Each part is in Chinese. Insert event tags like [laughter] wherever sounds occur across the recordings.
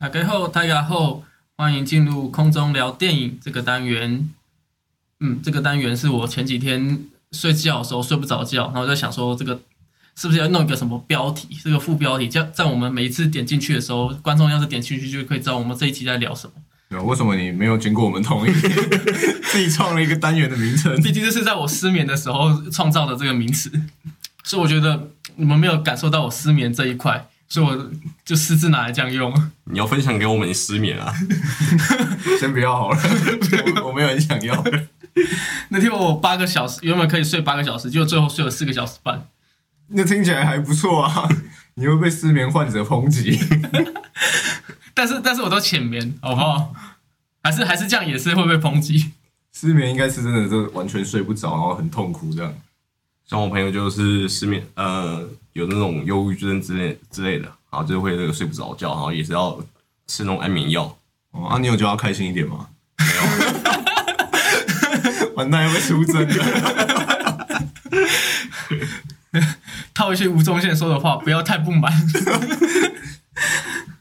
打开后，大家后，欢迎进入空中聊电影这个单元。嗯，这个单元是我前几天睡觉的时候睡不着觉，然后在想说，这个是不是要弄一个什么标题，这个副标题，在在我们每一次点进去的时候，观众要是点进去就可以知道我们这一期在聊什么。对，为什么你没有经过我们同意，[laughs] 自己创了一个单元的名称？毕竟这是在我失眠的时候创造的这个名词，所以我觉得你们没有感受到我失眠这一块，所以我就私自拿来这样用。你要分享给我们，你失眠啊？[laughs] 先不要好了，我 [laughs] 我没有很想要。那天我八个小时，原本可以睡八个小时，结果最后睡了四个小时半。那听起来还不错啊！你会被失眠患者抨击，[laughs] 但是但是我都浅眠，好不好？还是还是这样，也是会被抨击。失眠应该是真的，就完全睡不着，然后很痛苦这样。像我朋友就是失眠，呃，有那种忧郁症之类之类的，然后就会那个睡不着觉，然后也是要吃那种安眠药。哦，啊，你有觉得要开心一点吗？没有，[laughs] 完蛋要被出征了。[laughs] 套一句吴宗宪说的话，不要太不满，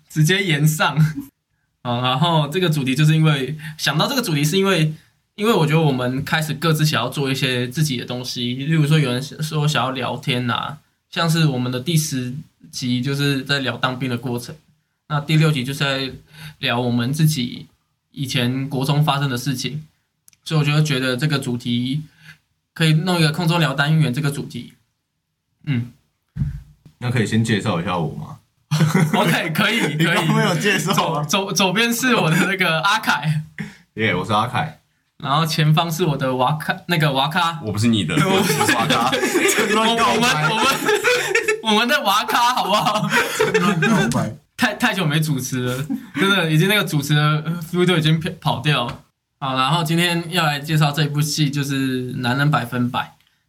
直接延上。啊，然后这个主题就是因为想到这个主题，是因为因为我觉得我们开始各自想要做一些自己的东西，例如说有人说想要聊天呐，像是我们的第十集就是在聊当兵的过程，那第六集就是在聊我们自己以前国中发生的事情，所以我就觉得这个主题可以弄一个空中聊单元这个主题。嗯那可以先介绍一下我吗？[laughs] OK，可以，可以。没有介绍左啊？左左边是我的那个阿凯，耶，我是阿凯。然后前方是我的瓦卡，那个瓦卡。我不是你的，[laughs] 我是瓦卡。我我们我们我们的瓦卡好不好？太太久没主持了，真的已经那个主持的 feel 都已经跑跑掉了。好，然后今天要来介绍这一部戏，就是《男人百分百》。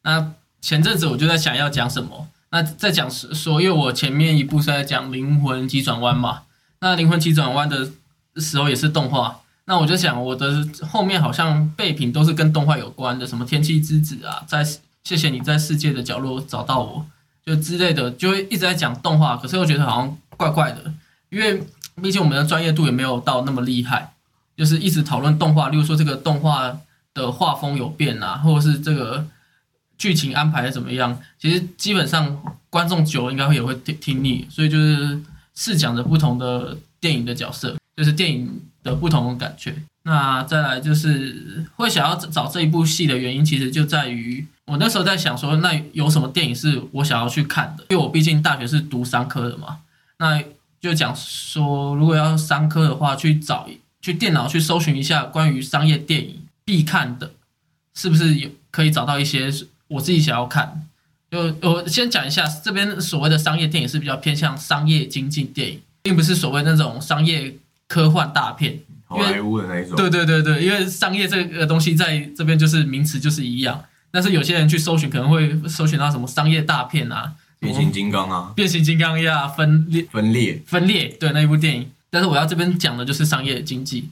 那前阵子我就在想要讲什么，那在讲说，因为我前面一部是在讲灵魂急转弯嘛，那灵魂急转弯的时候也是动画，那我就想我的后面好像备品都是跟动画有关的，什么天气之子啊，在谢谢你在世界的角落找到我，就之类的，就会一直在讲动画，可是又觉得好像怪怪的，因为毕竟我们的专业度也没有到那么厉害，就是一直讨论动画，例如说这个动画的画风有变啊，或者是这个剧情安排怎么样，其实基本上观众久了应该会也会听听腻，所以就是试讲着不同的电影的角色，就是电影的不同的感觉。那再来就是会想要找这一部戏的原因，其实就在于我那时候在想说，那有什么电影是我想要去看的？因为我毕竟大学是读商科的嘛，那就讲说，如果要商科的话，去找去电脑去搜寻一下关于商业电影必看的，是不是有可以找到一些我自己想要看？就我先讲一下，这边所谓的商业电影是比较偏向商业经济电影，并不是所谓那种商业科幻大片。好莱坞的那一种。对对对对，因为商业这个东西在这边就是名词就是一样，但是有些人去搜寻可能会搜寻到什么商业大片啊，变形金刚啊，变形金刚呀、分裂分裂。分裂，对那一部电影。但是我要这边讲的就是商业经济，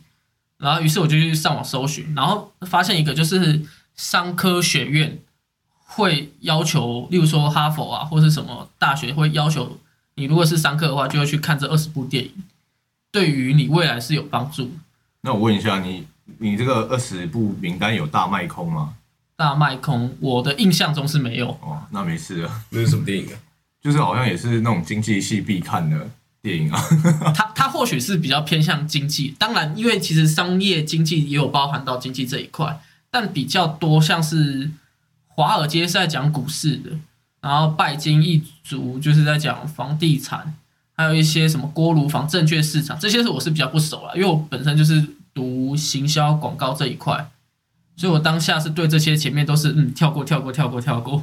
然后于是我就去上网搜寻，然后发现一个就是商科学院会要求，例如说哈佛啊或是什么大学会要求你，如果是商科的话，就会去看这二十部电影，对于你未来是有帮助。那我问一下，你你这个二十部名单有大卖空吗？大卖空，我的印象中是没有。哦，那没事了，那是什么电影啊？[laughs] 就是好像也是那种经济系必看的电影啊。[laughs] 它它或许是比较偏向经济，当然，因为其实商业经济也有包含到经济这一块，但比较多像是华尔街是在讲股市的，然后拜金一族就是在讲房地产，还有一些什么锅炉房、证券市场，这些是我是比较不熟啦，因为我本身就是读行销广告这一块，所以我当下是对这些前面都是嗯跳过跳过跳过跳过，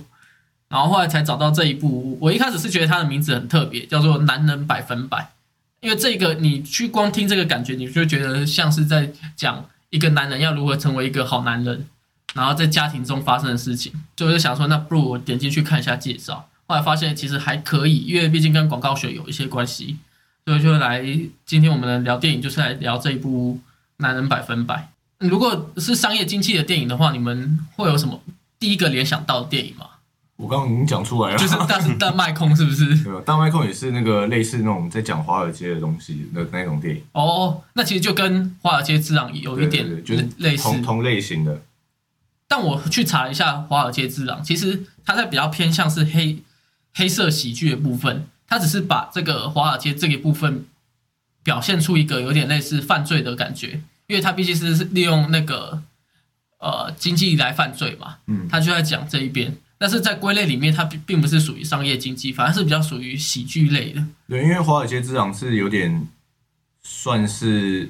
然后后来才找到这一部。我一开始是觉得它的名字很特别，叫做《男人百分百》，因为这个你去光听这个感觉，你就觉得像是在讲一个男人要如何成为一个好男人，然后在家庭中发生的事情。所以我就想说，那不如我点进去看一下介绍。后来发现其实还可以，因为毕竟跟广告学有一些关系，所以就来今天我们聊电影，就是来聊这一部《男人百分百》。如果是商业经济的电影的话，你们会有什么第一个联想到的电影吗？我刚刚已经讲出来了，就是大大 [laughs] 麦空是不是？大麦空也是那个类似那种在讲华尔街的东西的那种电影，哦，那其实就跟《华尔街之狼》有一点就是类似。同同类型的。但我去查了一下《华尔街之狼》，其实它在比较偏向是黑黑色喜剧的部分，它只是把这个华尔街这一部分表现出一个有点类似犯罪的感觉，因为它毕竟是是利用那个呃经济来犯罪嘛，嗯，他就在讲这一边。但是在归类里面，它并并不是属于商业经济，反而是比较属于喜剧类的。对，因为华尔街之狼是有点算是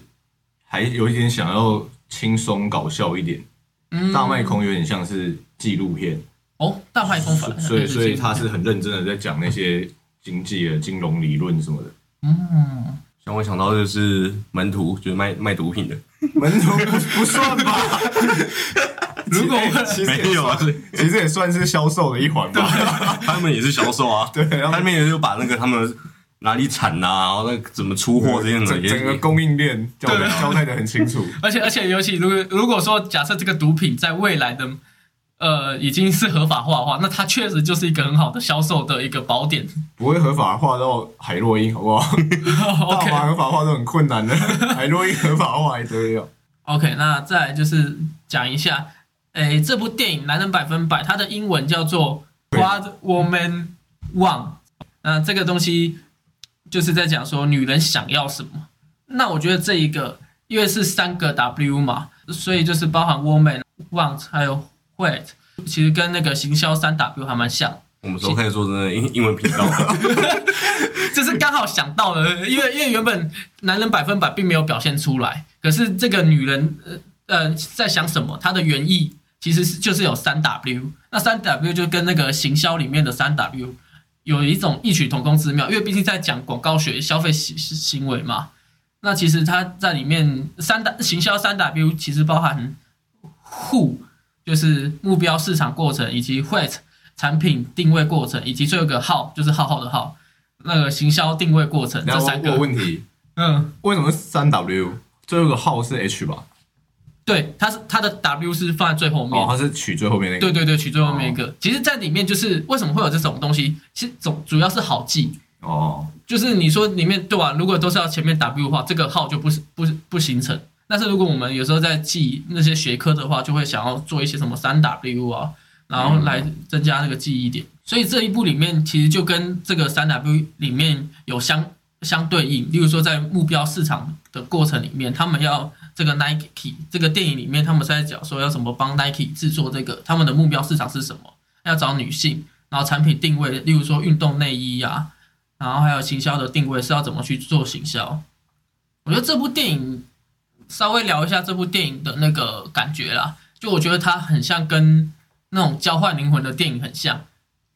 还有一点想要轻松搞笑一点，嗯，大麦空有点像是纪录片，哦，大麦空反而所以所以他是是很认真的在讲那些经济的金融理论什么的。嗯，像我想到的就是门徒，就是卖卖毒品的，门徒？[laughs] 不不算吧？[laughs] 如果其实也没有啊，其实也算是销售的一环吧。他们也是销售啊，[laughs] 对，然后他们也就把那个他们哪里产呐、然后那怎么出货这样的整整个供应链交代交代的很清楚。而且而且，尤其如果如果说假设这个毒品在未来的呃已经是合法化的话，那它确实就是一个很好的销售的一个宝典。不会合法化到海洛因，好不好？[laughs] [laughs] 大 OK 麻合法化都很困难的，海洛因合法化还得了？OK，那再来就是讲一下，诶，这部电影《男人百分百》，它的英文叫做《What Woman Want》。那这个东西就是在讲说女人想要什么。那我觉得这一个，因为是三个 W 嘛，所以就是包含 Woman Want 还有 What，其实跟那个行销三 W 还蛮像。我们都可以做真的英英文频道，[laughs] 就是刚好想到了，因为因为原本男人百分百并没有表现出来，可是这个女人呃呃在想什么，她的原意其实是就是有三 W，那三 W 就跟那个行销里面的三 W 有一种异曲同工之妙，因为毕竟在讲广告学消费行行为嘛。那其实它在里面三行销三 W 其实包含 Who 就是目标市场过程，以及 What 产品定位过程，以及最后一个 How 就是浩浩的号。那个行销定位过程这三个，问题，嗯，为什么是三 W？最后一个号是 H 吧？对，它是它的 W 是放在最后面，哦，它是取最后面那个。对对对，取最后面一个。其实，在里面就是为什么会有这种东西，其实总主要是好记，哦，就是你说里面对吧、如果都是要前面 W 的话，这个号就不是不是不形成。但是如果我们有时候在记那些学科的话，就会想要做一些什么三 W 啊，然后来增加那个记忆点。所以这一部里面其实就跟这个三 W 里面有相相对应。例如说，在目标市场的过程里面，他们要这个 Nike 这个电影里面，他们在讲说要怎么帮 Nike 制作这个，他们的目标市场是什么？要找女性，然后产品定位，例如说运动内衣啊，然后还有行销的定位是要怎么去做行销。我觉得这部电影稍微聊一下这部电影的那个感觉啦，就我觉得它很像跟那种交换灵魂的电影很像，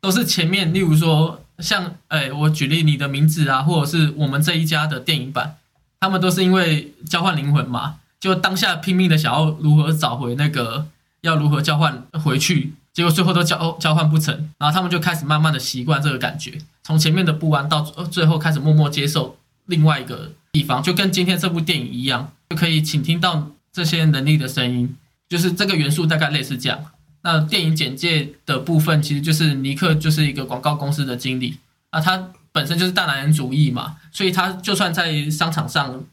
都是前面例如说像哎，我举例你的名字啊，或者是我们这一家的电影版，他们都是因为交换灵魂嘛，就当下拼命的想要如何找回那个要如何交换回去，结果最后都交交换不成，然后他们就开始慢慢的习惯这个感觉，从前面的不安到最最后开始默默接受另外一个地方，就跟今天这部电影一样，就可以倾听到这些能力的声音，就是这个元素大概类似这样。那电影简介的部分，其实就是尼克就是一个广告公司的经理啊，他本身就是大男人主义嘛，所以他就算在商场上，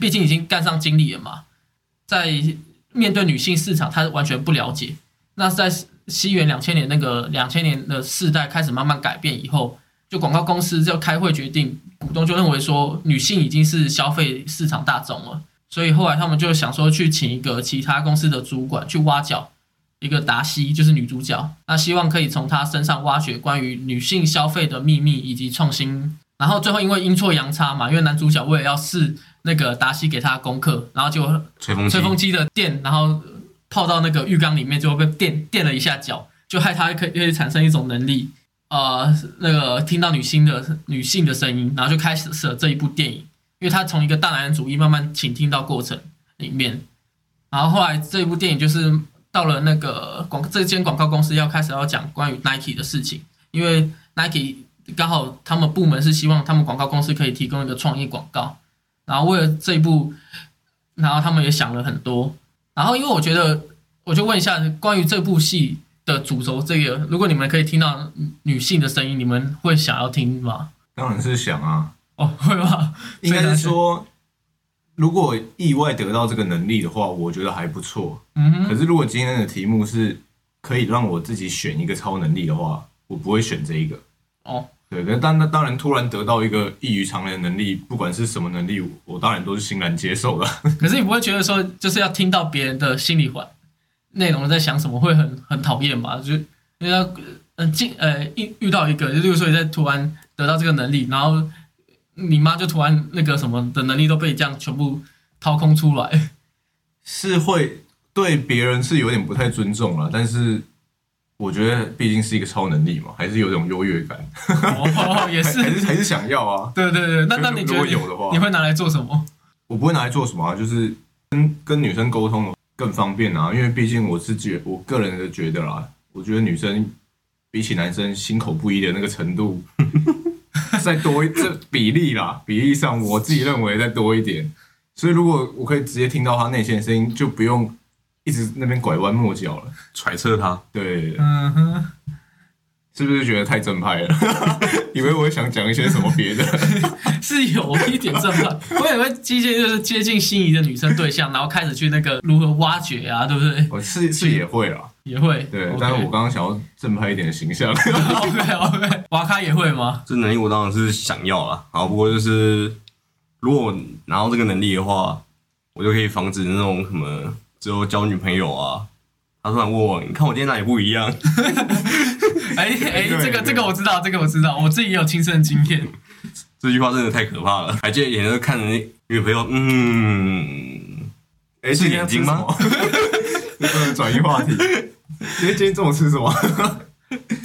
毕竟已经干上经理了嘛，在面对女性市场，他完全不了解。那在西元两千年那个两千年的世代开始慢慢改变以后，就广告公司就开会决定，股东就认为说女性已经是消费市场大众了，所以后来他们就想说去请一个其他公司的主管去挖角一个达西，就是女主角，那希望可以从她身上挖掘关于女性消费的秘密以及创新。然后最后因为阴错阳差嘛，因为男主角为了要试那个达西给他的功课，然后就吹风机吹，风机的电，然后泡到那个浴缸里面，就被电电了一下脚，就害他可以可以产生一种能力，呃，那个听到女性的女性的声音，然后就开始了这一部电影，因为他从一个大男人主义慢慢倾听到过程里面，然后后来这一部电影就是到了那个广这间广告公司要开始要讲关于 Nike 的事情，因为 Nike 刚好他们部门是希望他们广告公司可以提供一个创意广告，然后为了这一部，然后他们也想了很多，然后因为我觉得，我就问一下关于这部戏的主轴这个，如果你们可以听到女性的声音，你们会想要听吗？当然是想啊，哦，会吗？应该是说，如果意外得到这个能力的话，我觉得还不错。嗯，可是如果今天的题目是可以让我自己选一个超能力的话，我不会选这一个。哦，对，可是当那当然突然得到一个异于常人的能力，不管是什么能力，我当然都是欣然接受的。[laughs] 可是你不会觉得说，就是要听到别人的心里话内容在想什么，会很很讨厌吧？就因为他嗯进呃遇遇到一个，就例如说你在突然得到这个能力，然后你妈就突然那个什么的能力都被这样全部掏空出来，[laughs] 是会对别人是有点不太尊重了，但是我觉得毕竟是一个超能力嘛，还是有种优越感，哦，[laughs] 也是还，还是还是想要啊。[laughs] 对对对，那那你如觉得你会拿来做什么？我不会拿来做什么、啊，就是跟跟女生沟通更方便啊，因为毕竟我是觉我个人的觉得啦，我觉得女生比起男生心口不一的那个程度，[laughs] 再多一这比例啦，比例上我自己认为再多一点，所以如果我可以直接听到他内心的声音，就不用一直那边拐弯抹角了。揣测他，对，嗯哼，是不是觉得太正派了？[laughs] 以为我想讲一些什么别的？[laughs] 是有一点正派，我以为接近就是接近心仪的女生对象，然后开始去那个如何挖掘啊，对不对？我是是也会啦，也会，对但是我刚刚想要正派一点的形象。OK OK，瓦卡也会吗？这能力我当然是想要了。好，不过就是如果拿到这个能力的话，我就可以防止那种什么之后交女朋友啊，他突然问我，你看我今天哪里不一样？[laughs] [laughs] 哎哎，对这个这个我知道，这个我知道，我自己也有亲身经验。[laughs] 这句话真的太可怕了。还记得以前就看着那女朋友，嗯，哎，是眼睛吗？这 [laughs] 不能转移话题。今天今天中午吃什么？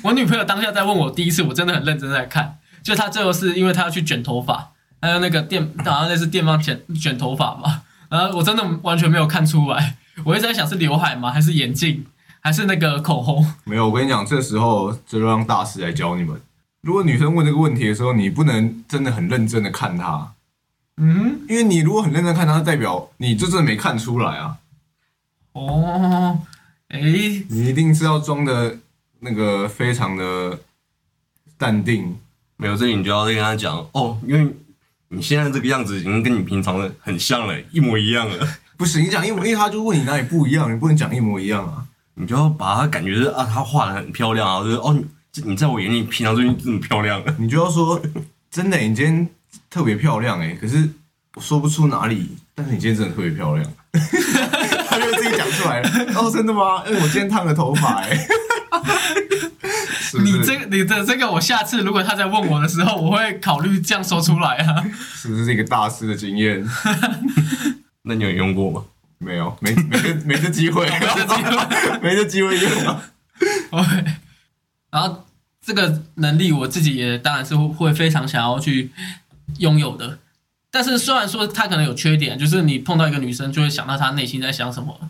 我女朋友当下在问我第一次，我真的很认真在看，就她最后是因为她要去卷头发，还有那个电，好像那是电棒卷卷头发吧，然后我真的完全没有看出来，我一直在想是刘海吗？还是眼镜？还是那个口红？没有，我跟你讲，这时候就让大师来教你们。如果女生问这个问题的时候，你不能真的很认真的看她，嗯，因为你如果很认真看她，代表你就真的没看出来啊。哦，哎，你一定是要装的那个非常的淡定，没有这里你就要跟他讲哦，因为你现在这个样子已经跟你平常的很像了，一模一样了。不是你讲一模，因为他就问你哪里不一样，你不能讲一模一样啊。你就要把它感觉是啊，他画的很漂亮啊，就是哦，你你在我眼里平常就这么漂亮了。[laughs] 你就要说，真的、你今天特别漂亮哎、可是我说不出哪里，但是你今天真的特别漂亮。他就自己讲出来了。[laughs] 哦，真的吗？因为我今天烫了头发哎、[laughs] 是是你这个你的这个，我下次如果他在问我的时候，我会考虑这样说出来啊。是不是一个大师的经验？那你有用过吗？没有，没没这没这机会，没这机会，[laughs] 没这机会用啊。OK，然后这个能力我自己也当然是会非常想要去拥有的。但是虽然说他可能有缺点，就是你碰到一个女生就会想到她内心在想什么，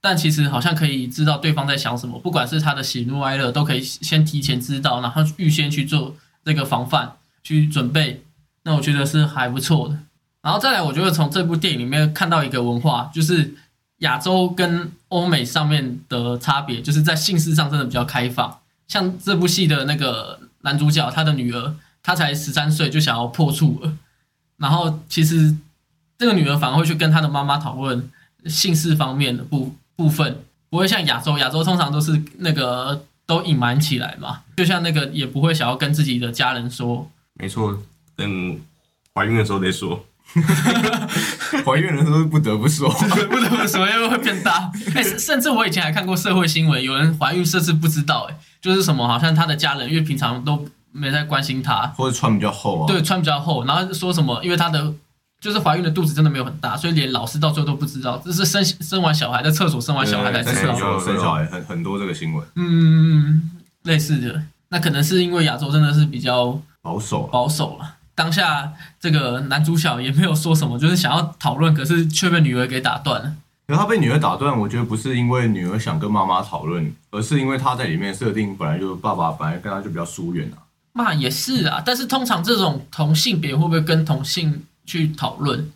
但其实好像可以知道对方在想什么，不管是她的喜怒哀乐，都可以先提前知道，然后预先去做这个防范，去准备。那我觉得是还不错的。然后再来，我觉得从这部电影里面看到一个文化，就是亚洲跟欧美上面的差别，就是在姓氏上真的比较开放。像这部戏的那个男主角，他的女儿，他才十三岁就想要破处了，然后其实这个女儿反而会去跟她的妈妈讨论姓氏方面的部部分，不会像亚洲，亚洲通常都是那个都隐瞒起来嘛，就像那个也不会想要跟自己的家人说，没错，等怀孕的时候再说。[laughs] 怀孕的时候不得不说，[laughs] 不得不说，因为会变大。哎、甚甚至我以前还看过社会新闻，有人怀孕甚至不知道、哎，就是什么，好像他的家人因为平常都没在关心他，或者穿比较厚啊。对，穿比较厚，然后说什么，因为他的就是怀孕的肚子真的没有很大，所以连老师到最后都不知道，这是生生完小孩在厕所生完，小孩才在知道。生小生小孩很很多这个新闻，嗯，类似的，那可能是因为亚洲真的是比较保守啊。保守了。当下这个男主角也没有说什么，就是想要讨论，可是却被女儿给打断了。然后他被女儿打断，我觉得不是因为女儿想跟妈妈讨论，而是因为他在里面设定本来就爸爸本来跟他就比较疏远啊。那也是啊，但是通常这种同性别会不会跟同性去讨论？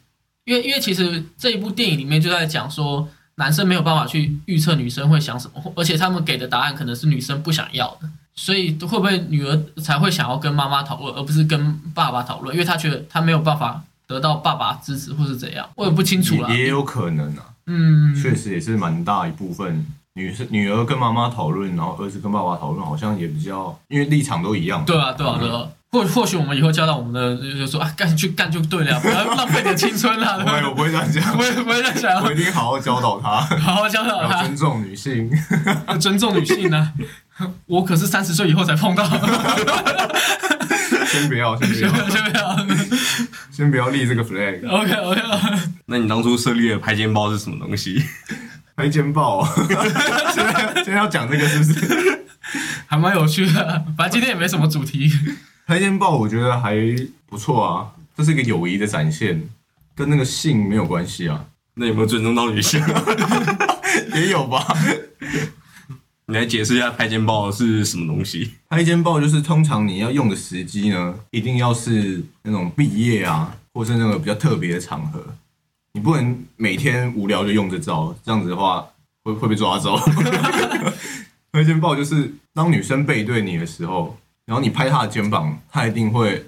因为因为其实这一部电影里面就在讲说，男生没有办法去预测女生会想什么，而且他们给的答案可能是女生不想要的，所以会不会女儿才会想要跟妈妈讨论，而不是跟爸爸讨论？因为她觉得她没有办法得到爸爸支持或是怎样，我也不清楚啦。也也有可能啊，嗯，确实也是蛮大一部分。女生女儿跟妈妈讨论，然后儿子跟爸爸讨论，好像也比较，因为立场都一样。对啊，对啊，对啊。或或许我们以后教导我们的，就说啊，干去干就对了，不要浪费点青春啦。不会，我不会这样讲，不会不会这样讲，[laughs] 我一定好好教导他，[laughs] 好好教导他，尊重女性，[laughs] 尊重女性呢。我可是三十岁以后才碰到。先不要，先不要，先不要，先不要立这个 flag。OK OK。那你当初设立的拍肩包是什么东西？拍肩包，[laughs] 现在现在要讲这个是不是？[laughs] 还蛮有趣的，反正今天也没什么主题。拍肩豹我觉得还不错啊，这是一个友谊的展现，跟那个性没有关系啊。那有没有尊重到女性？[laughs] 也有吧。你来解释一下拍肩包是什么东西？拍肩包就是通常你要用的时机呢，一定要是那种毕业啊，或是那个比较特别的场合。你不能每天无聊就用这招，这样子的话会会被抓走。拍肩抱就是当女生背对你的时候，然后你拍她的肩膀，她一定会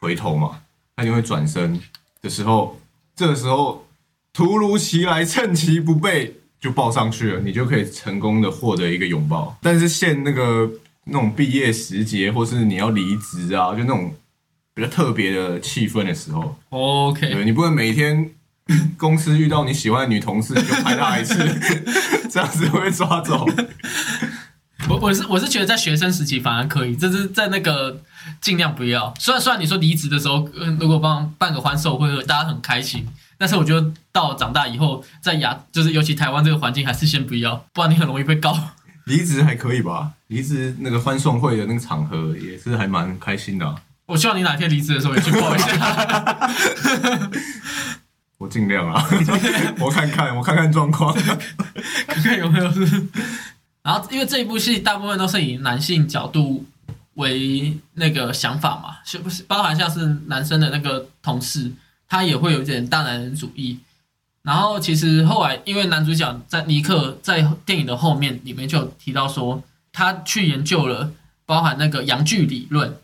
回头嘛，她一定会转身的时候，这个时候突如其来，趁其不备就抱上去了，你就可以成功的获得一个拥抱。但是限那个那种毕业时节，或是你要离职啊，就那种比较特别的气氛的时候，OK，对你不能每天。[laughs] 公司遇到你喜欢的女同事，你就拍她一次，[laughs] 这样子会被抓走。[laughs] 我我是我是觉得在学生时期反而可以，就是在那个尽量不要。虽然虽然你说离职的时候，如果帮办个欢送会，大家很开心，但是我觉得到长大以后，在亚就是尤其台湾这个环境，还是先不要，不然你很容易被告。离职还可以吧？离职那个欢送会的那个场合也是还蛮开心的。我希望你哪天离职的时候也去报一下。我尽量啊，[laughs] 我看看，我看看状况，[laughs] 看看有没有是。然后，因为这一部戏大部分都是以男性角度为那个想法嘛，是不是？包含像是男生的那个同事，他也会有一点大男人主义。然后，其实后来，因为男主角在尼克在电影的后面里面就有提到说，他去研究了包含那个阳具理论。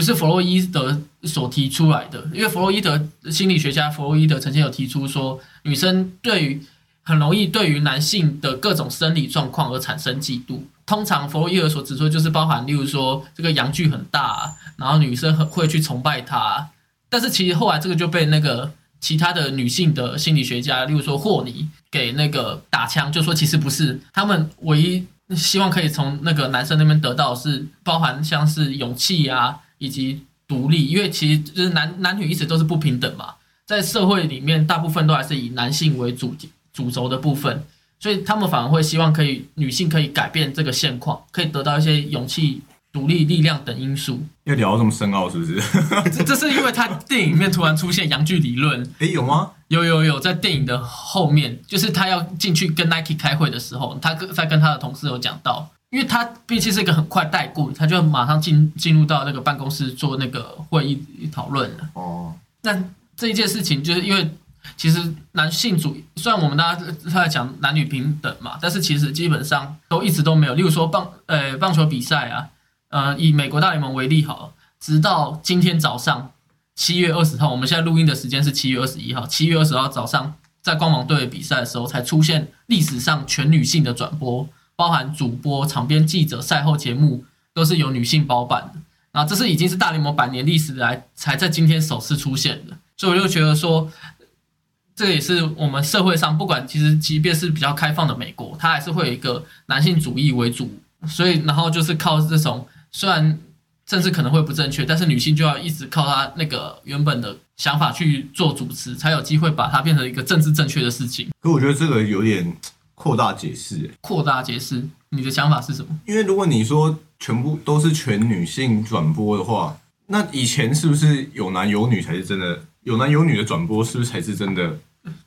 不是弗洛伊德所提出来的，因为弗洛伊德心理学家弗洛伊德曾经有提出说，女生对于很容易对于男性的各种生理状况而产生嫉妒。通常弗洛伊德所指出就是包含，例如说这个阳具很大，然后女生很会去崇拜他。但是其实后来这个就被那个其他的女性的心理学家，例如说霍尼给那个打枪，就说其实不是，他们唯一希望可以从那个男生那边得到是包含像是勇气啊。以及独立，因为其实就是男男女一直都是不平等嘛，在社会里面，大部分都还是以男性为主主轴的部分，所以他们反而会希望可以女性可以改变这个现况，可以得到一些勇气、独立、力量等因素。要聊这么深奥是不是？[laughs] 这这是因为他电影里面突然出现阳具理论，诶，有吗？有有有，在电影的后面，就是他要进去跟 Nike 开会的时候，他跟在跟他的同事有讲到。因为他毕竟是一个很快带过，他就马上进进入到那个办公室做那个会议讨论了。哦，那这一件事情就是因为其实男性主虽然我们大家在讲男女平等嘛，但是其实基本上都一直都没有。例如说棒呃棒球比赛啊，呃以美国大联盟为例好了，直到今天早上七月二十号，我们现在录音的时间是七月二十一号，七月二十号早上在光芒队比赛的时候才出现历史上全女性的转播。包含主播、场边记者、赛后节目都是由女性包办的，那这是已经是大联盟百年历史来才在今天首次出现的，所以我就觉得说，这也是我们社会上不管其实即便是比较开放的美国，它还是会有一个男性主义为主，所以然后就是靠这种虽然政治可能会不正确，但是女性就要一直靠她那个原本的想法去做主持，才有机会把它变成一个政治正确的事情。可我觉得这个有点。扩大解释，扩大解释，你的想法是什么？因为如果你说全部都是全女性转播的话，那以前是不是有男有女才是真的？有男有女的转播是不是才是真的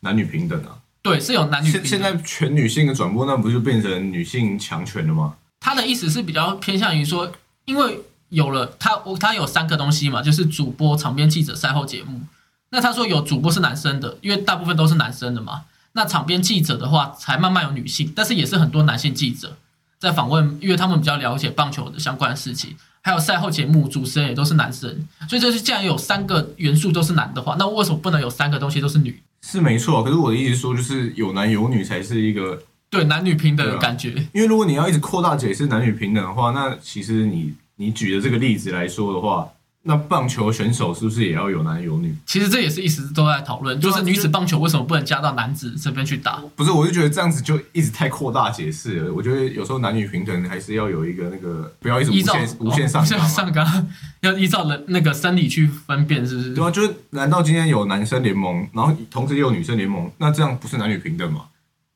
男女平等啊？对，是有男女。现现在全女性的转播，那不就变成女性强权了吗？他的意思是比较偏向于说，因为有了他，他有三个东西嘛，就是主播、场边记者、赛后节目。那他说有主播是男生的，因为大部分都是男生的嘛。那场边记者的话，才慢慢有女性，但是也是很多男性记者在访问，因为他们比较了解棒球的相关的事情。还有赛后节目主持人也都是男生，所以就是既然有三个元素都是男的话，那为什么不能有三个东西都是女？是没错，可是我的意思说，就是有男有女才是一个，对男女平等的感觉。因为如果你要一直扩大解释男女平等的话，那其实你你举的这个例子来说的话，那棒球选手是不是也要有男有女？其实这也是一直都在讨论，就是女子棒球为什么不能加到男子这边去打？不是，我就觉得这样子就一直太扩大解释了。我觉得有时候男女平等还是要有一个那个，不要一直无限无限上纲嘛。上纲，要依照人那个生理去分辨，是不是？对啊，就是难道今天有男生联盟，然后同时也有女生联盟，那这样不是男女平等吗？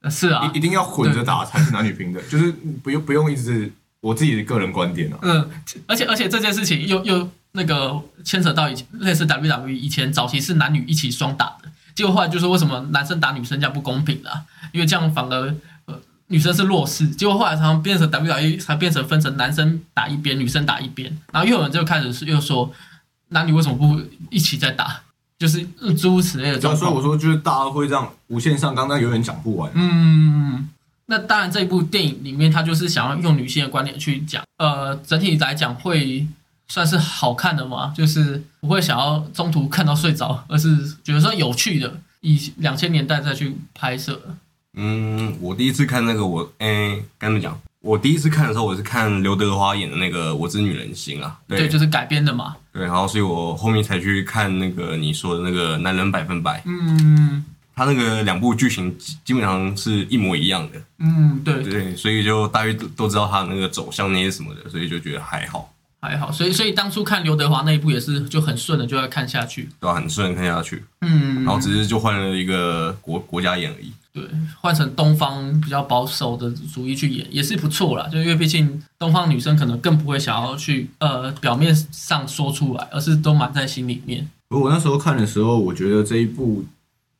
呃是啊一一，定要混着打才是男女平等，就是不用不用一直我自己的个人观点啊。嗯，而且而且这件事情又又那个牵扯到以前类似 WWE 以前早期是男女一起双打的，结果后来就说为什么男生打女生这样不公平啦、因为这样反而呃女生是弱势，结果后来常常变成 WWE 才变成分成男生打一边，女生打一边，然后又有人就开始是又说男女为什么不一起在打，就是呃诸如此类的状况所以我。说，就是大家会这样无限上纲，但永远讲不完。嗯，那当然，这一部电影里面，他就是想要用女性的观点去讲，呃，整体来讲会算是好看的嘛，就是不会想要中途看到睡着，而是觉得说有趣的，以两千年代再去拍摄。嗯，我第一次看那个我，哎、跟你们讲，我第一次看的时候，我是看刘德华演的那个《我知女人心》啊，对，对就是改编的嘛。对，然后所以我后面才去看那个你说的那个《男人百分百》，嗯。他那个两部剧情基基本上是一模一样的，嗯，对，对，所以就大约都都知道他那个走向那些什么的，所以就觉得还好，还好。所以所以当初看刘德华那一部也是就很顺的就要看下去。对吧、很顺看下去，嗯，然后只是就换了一个国国家演而已。对，换成东方比较保守的主义去演也是不错啦，就因为毕竟东方女生可能更不会想要去呃表面上说出来，而是都瞒在心里面。不过我那时候看的时候，我觉得这一部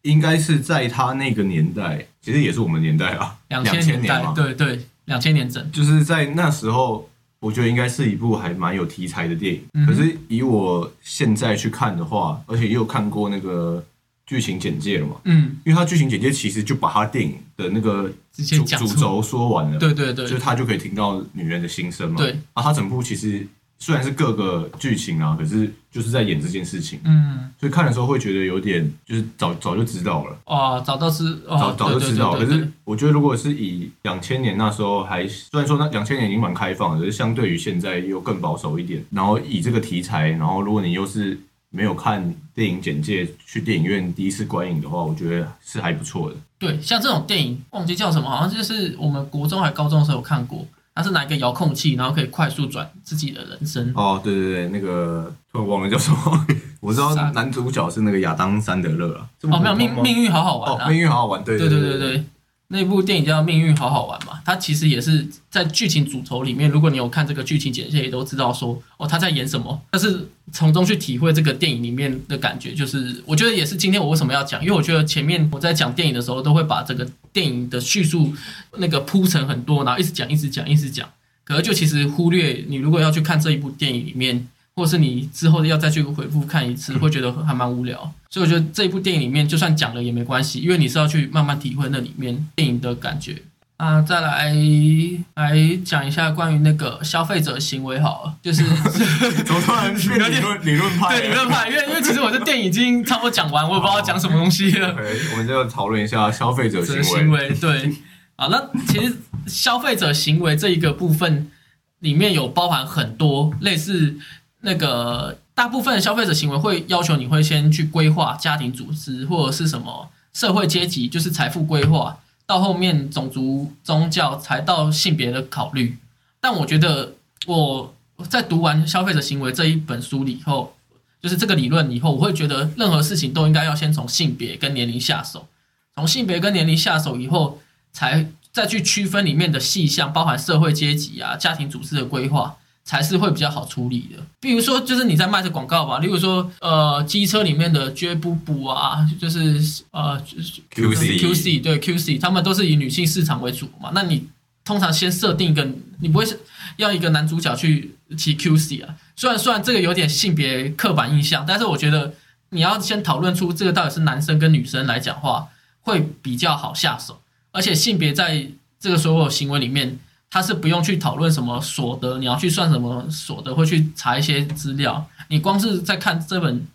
应该是在他那个年代，其实也是我们年代啊，两千千年代，嘛，对对，两千年整，就是在那时候，我觉得应该是一部还蛮有题材的电影。嗯可是以我现在去看的话，而且也有看过那个剧情简介了嘛，嗯，因为它剧情简介其实就把它电影的那个主，主轴说完了，对对对就是他就可以听到女人的心声嘛。对，啊，他整部其实虽然是各个剧情啊，可是就是在演这件事情，嗯，所以看的时候会觉得有点就是早早就知道了。哦，早到是早哦，早早就知道，可是我觉得如果是以两千年那时候还，虽然说那两千年已经蛮开放的，可是相对于现在又更保守一点。然后以这个题材，然后如果你又是没有看电影简介去电影院第一次观影的话，我觉得是还不错的。对，像这种电影忘记叫什么，好像就是我们国中还高中的时候有看过，它是拿一个遥控器，然后可以快速转自己的人生。哦，对对对，那个突然忘了叫什么，我知道男主角是那个亚当·山德勒啊。哦，没有命命运好好玩哦，啊！命运好好玩，对对对对，那部电影叫《命运好好玩》嘛，它其实也是在剧情主轴里面，如果你有看这个剧情简介，也都知道说哦他在演什么，但是从中去体会这个电影里面的感觉，就是我觉得也是今天我为什么要讲，因为我觉得前面我在讲电影的时候，都会把这个电影的叙述那个铺陈很多，然后一直讲一直讲一直讲，可是就其实忽略你如果要去看这一部电影里面。或者是你之后要再去回复看一次，会觉得还蛮无聊。所以我觉得这一部电影里面，就算讲了也没关系，因为你是要去慢慢体会那里面电影的感觉。啊，再来来讲一下关于那个消费者行为好了，就是 [laughs] 怎么突然变理论 [laughs] 理论派？对理论派，因为因为其实我这电影已经差不多讲完，我也不知道讲什么东西了。我们就讨论一下消费者行为。行为，对啊，那其实消费者行为这一个部分里面有包含很多类似那个大部分消费者行为会要求你会先去规划家庭组织或者是什么社会阶级，就是财富规划，到后面种族、宗教，才到性别的考虑。但我觉得我在读完《消费者行为》这一本书以后，就是这个理论以后，我会觉得任何事情都应该要先从性别跟年龄下手。从性别跟年龄下手以后，才再去区分里面的细项，包含社会阶级啊、家庭组织的规划，才是会比较好处理的。比如说，就是你在卖的广告吧，例如说，呃，机车里面的 J 布布啊，就是呃就是 QC QC 对 QC，他们都是以女性市场为主嘛。那你通常先设定一个，你不会是要一个男主角去骑 QC 啊？虽然虽然这个有点性别刻板印象，但是我觉得你要先讨论出这个到底是男生跟女生来讲话，会比较好下手，而且性别在这个所有行为里面，它是不用去讨论什么所得，你要去算什么所得，会去查一些资料。你光是在看这本，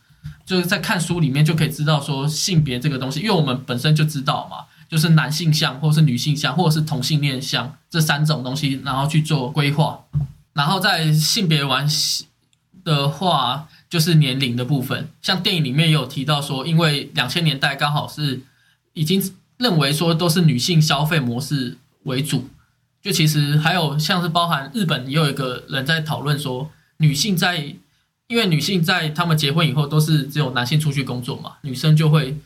就是在看书里面就可以知道说性别这个东西，因为我们本身就知道嘛，就是男性向或是女性向或者是同性恋向这三种东西，然后去做规划。然后在性别完的话，就是年龄的部分，像电影里面也有提到说，因为两千年代刚好是已经认为说都是女性消费模式为主，就其实还有像是包含日本也有一个人在讨论说，女性在因为女性在他们结婚以后都是只有男性出去工作嘛，女生就会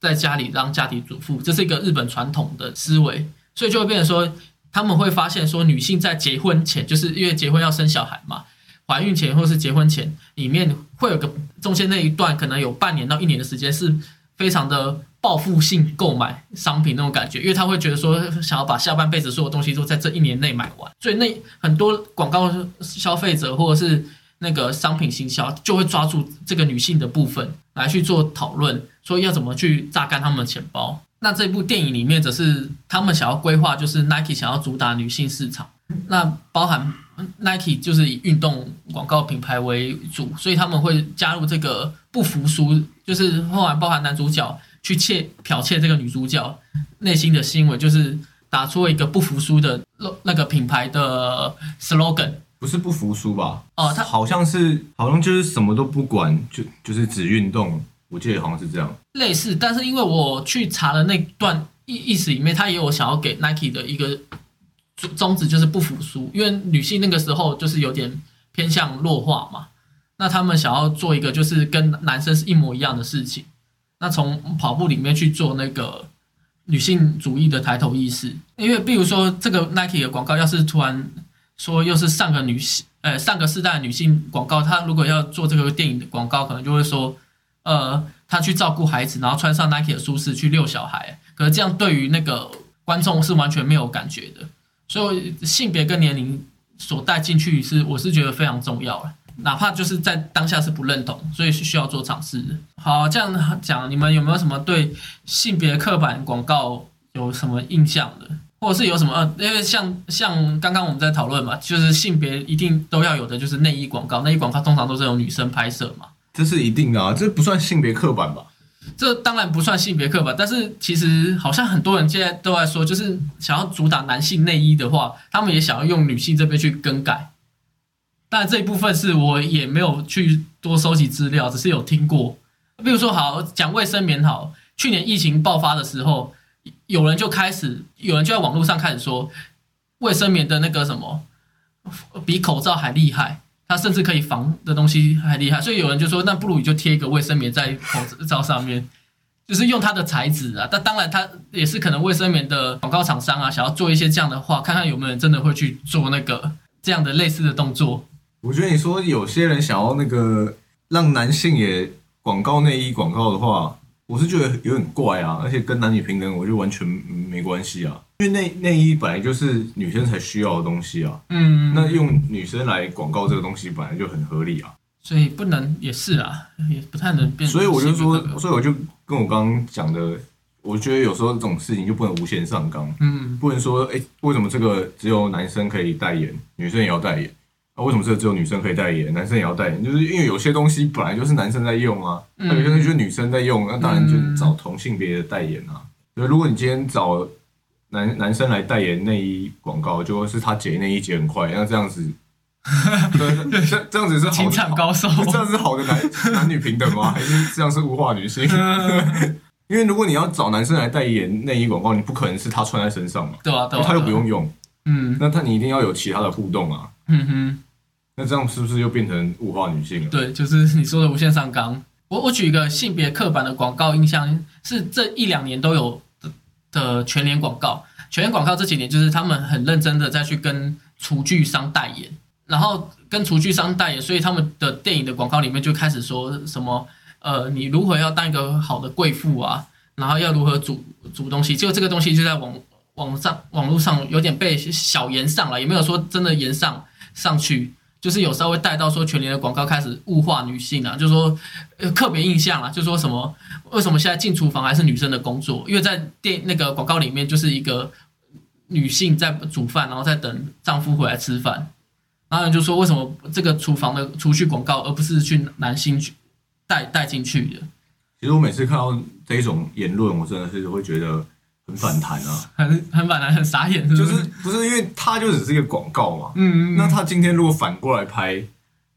在家里当家庭主妇，这是一个日本传统的思维，所以就会变成说。他们会发现说，女性在结婚前，就是因为结婚要生小孩嘛，怀孕前或是结婚前，里面会有个中间那一段，可能有半年到一年的时间，是非常的报复性购买商品那种感觉，因为他会觉得说，想要把下半辈子所有东西都在这一年内买完，所以那很多广告消费者或者是那个商品行销就会抓住这个女性的部分来去做讨论，说要怎么去榨干他们的钱包。那这部电影里面则是他们想要规划，就是 Nike 想要主打女性市场，那包含 Nike 就是以运动广告品牌为主，所以他们会加入这个不服输，就是后来包含男主角去窃剽窃这个女主角内心的新闻，就是打出一个不服输的那个品牌的 slogan，不是不服输吧？哦，他好像是好像就是什么都不管，就就是只运动。我记得好像是这样，类似，但是因为我去查了那段意意思里面，他也有想要给 Nike 的一个宗旨，就是不服输，因为女性那个时候就是有点偏向弱化嘛，那他们想要做一个就是跟男生是一模一样的事情，那从跑步里面去做那个女性主义的抬头意识，因为比如说这个 Nike 的广告，要是突然说又是上个女性，呃，上个世代女性广告，她如果要做这个电影的广告，可能就会说。呃，她去照顾孩子，然后穿上 Nike 的舒适去遛小孩，可是这样对于那个观众是完全没有感觉的。所以性别跟年龄所带进去是，我是觉得非常重要了。哪怕就是在当下是不认同，所以是需要做尝试的。好，这样讲，你们有没有什么对性别刻板广告有什么印象的，或者是有什么？呃，因为像像刚刚我们在讨论嘛，就是性别一定都要有的，就是内衣广告。内衣广告通常都是由女生拍摄嘛。这是一定的啊，这不算性别刻板吧？这当然不算性别刻板，但是其实好像很多人现在都在说，就是想要主打男性内衣的话，他们也想要用女性这边去更改。但这一部分是我也没有去多收集资料，只是有听过。比如说，好讲卫生棉，好，去年疫情爆发的时候，有人就开始，有人就在网络上开始说，卫生棉的那个什么，比口罩还厉害。它甚至可以防的东西还厉害，所以有人就说，那不如你就贴一个卫生棉在口罩上面，就是用它的材质啊。但当然，它也是可能卫生棉的广告厂商啊，想要做一些这样的话，看看有没有人真的会去做那个这样的类似的动作。我觉得你说有些人想要那个让男性也广告内衣广告的话。我是觉得有点怪啊，而且跟男女平等，我就完全没关系啊。因为内内衣本来就是女生才需要的东西啊。嗯，那用女生来广告这个东西本来就很合理啊。所以不能也是啊，也不太能变。所以我就说，所以我就跟我刚刚讲的，我觉得有时候这种事情就不能无限上纲。嗯，不能说哎，为什么这个只有男生可以代言，女生也要代言？啊，为什么这只有女生可以代言，男生也要代言？就是因为有些东西本来就是男生在用啊，那有些东西就是女生在用，那当然就找同性别的代言啊。所以如果你今天找男男生来代言内衣广告，就是他解内衣解很快，那这样子，[laughs] 对，这这样子是情场高手，[laughs] 这样是好的男男女平等吗？还是这样是物化女性？[laughs] 因为如果你要找男生来代言内衣广告，你不可能是他穿在身上嘛，对啊，他又不用用，嗯，那他你一定要有其他的互动啊。嗯哼，那这样是不是又变成物化女性了？对，就是你说的无限上纲。我我举一个性别刻板的广告印象，是这一两年都有的的全联广告。全联广告这几年就是他们很认真的在去跟厨具商代言，然后跟厨具商代言，所以他们的电影的广告里面就开始说什么呃，你如何要当一个好的贵妇啊，然后要如何煮煮东西，就这个东西就在网网上网络上有点被小言上了，也没有说真的言上。上去，就是有稍微带到说全联的广告开始物化女性啊，就是说呃刻别印象啊，就说什么为什么现在进厨房还是女生的工作？因为在电那个广告里面就是一个女性在煮饭，然后在等丈夫回来吃饭，然后就说为什么这个厨房的厨具广告而不是去男性去带带进去的？其实我每次看到这一种言论，我真的是会觉得很反弹啊，很很反弹，很傻眼，是不？就是是不是因为他就只是一个广告嘛？嗯嗯，那他今天如果反过来拍，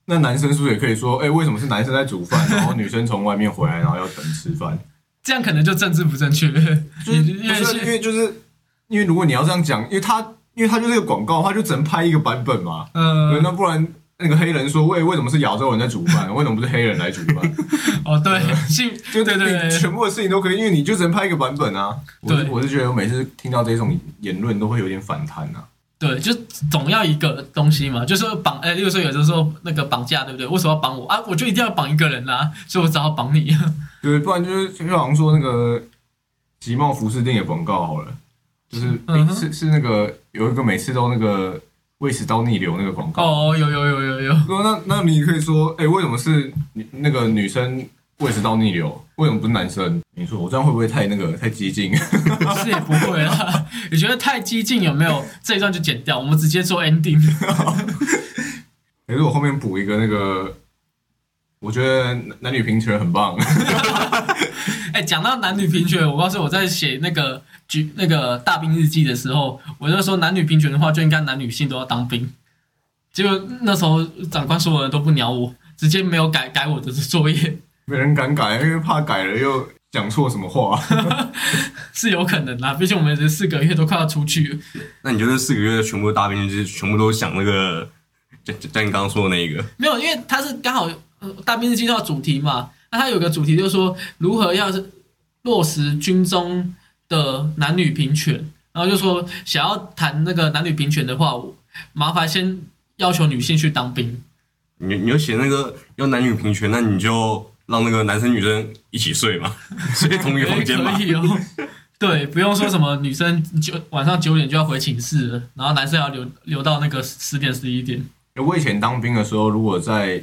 那男生是不是也可以说，哎、为什么是男生在煮饭，然后女生从外面回来，然后要等吃饭？这样可能就政治不正确了。就是因为就是因为如果你要这样讲，因为他因为他就是一个广告，他就只能拍一个版本嘛。嗯，呃那不然那个黑人说，为为什么是亚洲人在煮饭，为什么不是黑人来煮饭？[laughs] 哦 [laughs] [laughs] 对，性就对对对全部的事情都可以，因为你就只能拍一个版本啊。我我是觉得我每次听到这种言论都会有点反弹啊。对，就总要一个东西嘛，就是说绑，哎，例如说有的时候那个绑架，对不对？为什么要绑我啊？我就一定要绑一个人啦、所以我只好绑你。对，不然就是就好像说那个集贸服饰店的广告好了，就是、是是那个有一个每次都那个胃食道逆流那个广告。哦，有有有有有，说那那你可以说，哎、为什么是那个女生胃食道逆流？为什么不是男生？你说我这样会不会太那个太激进？是也不会啦。[laughs] 你觉得太激进有没有？这一段就剪掉，我们直接做 ending。[laughs] 可是我后面补一个那个，我觉得男男女平权很棒。[laughs] 哎，讲到男女平权，我告诉我在写那个举那个大兵日记的时候，我就说男女平权的话，就应该男女性都要当兵。结果那时候长官所有人都不鸟我，直接没有改改我的作业，没人敢改，因为怕改了又讲错什么话。[laughs] 是有可能啦。毕竟我们这四个月都快要出去了。那你觉得四个月全部大兵就是全部都想那个，像像你刚刚说的那一个，没有，因为他是刚好呃大兵日记的主题嘛，那它有个主题就是说如何要是落实军中的男女平权，然后就说想要谈那个男女平权的话，我麻烦先要求女性去当兵。你你要写那个要男女平权，那你就让那个男生女生一起睡嘛，[laughs] 睡同一个房间嘛 [laughs] 可。以哦。对，不用说什么女生九晚上九点就要回寝室了，然后男生要留留到那个十点十一点。我以前当兵的时候，如果在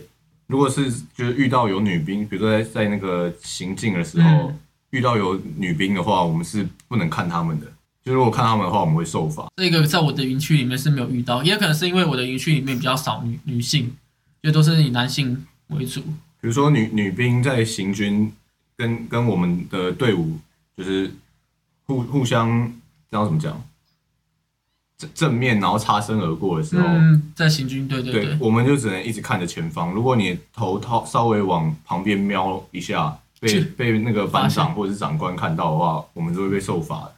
如果是就是遇到有女兵，比如说在在那个行进的时候、嗯遇到有女兵的话，我们是不能看他们的。就如果看他们的话，我们会受罚。这个在我的营区里面是没有遇到，也可能是因为我的营区里面比较少女女性，因为都是以男性为主。比如说女女兵在行军跟跟我们的队伍就是互互相这样怎么讲正正面然后擦身而过的时候，嗯，在行军，对对对，我们就只能一直看着前方。如果你头掏稍微往旁边瞄一下，被被那个班长或者是长官看到的话，我们就会被受罚的。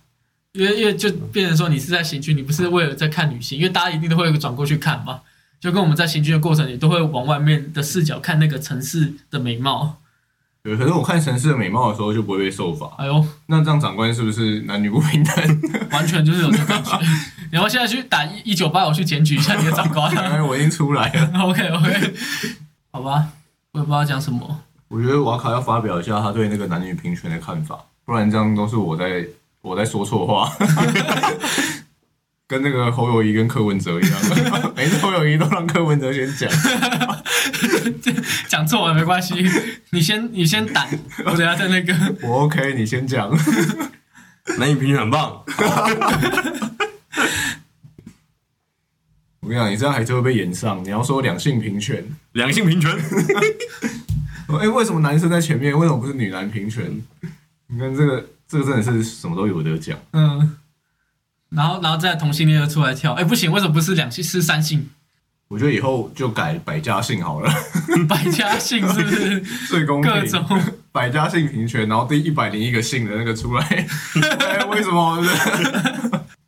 因为因为就变成说你是在行军，你不是为了在看女性，因为大家一定都会转过去看嘛，就跟我们在行军的过程你都会往外面的视角看那个城市的美貌。对，可是我看城市的美貌的时候就不会被受罚。哎呦，那这样长官是不是男女不平等？[laughs] 完全就是有这个感觉。然后现在去打一一九八，我去检举一下你的长官。[laughs] 哎，我已经出来了。[laughs] OK OK，好吧，我也不知道讲什么。我觉得瓦卡要发表一下他对那个男女平权的看法，不然这样都是我在我在说错话，[laughs] 跟那个侯友谊跟柯文哲一样，每次侯友谊都让柯文哲先讲。讲错了没关系，你先你先打，我等下再那个。我 OK，你先讲。男女平权很棒，[laughs] 我跟你讲，你这样还是会被延上。你要说两性平权，两性平权，[laughs] 哎、为什么男生在前面？为什么不是女男平权？你看这个，这个真的是什么都有得讲。嗯，然后然后再同性恋又出来跳，哎，不行，为什么不是两性是三性？我觉得以后就改百家姓好了，[laughs] 百家姓是不是？最公平。各种百家姓平权，然后第一百零一个姓的那个出来，哎为什么？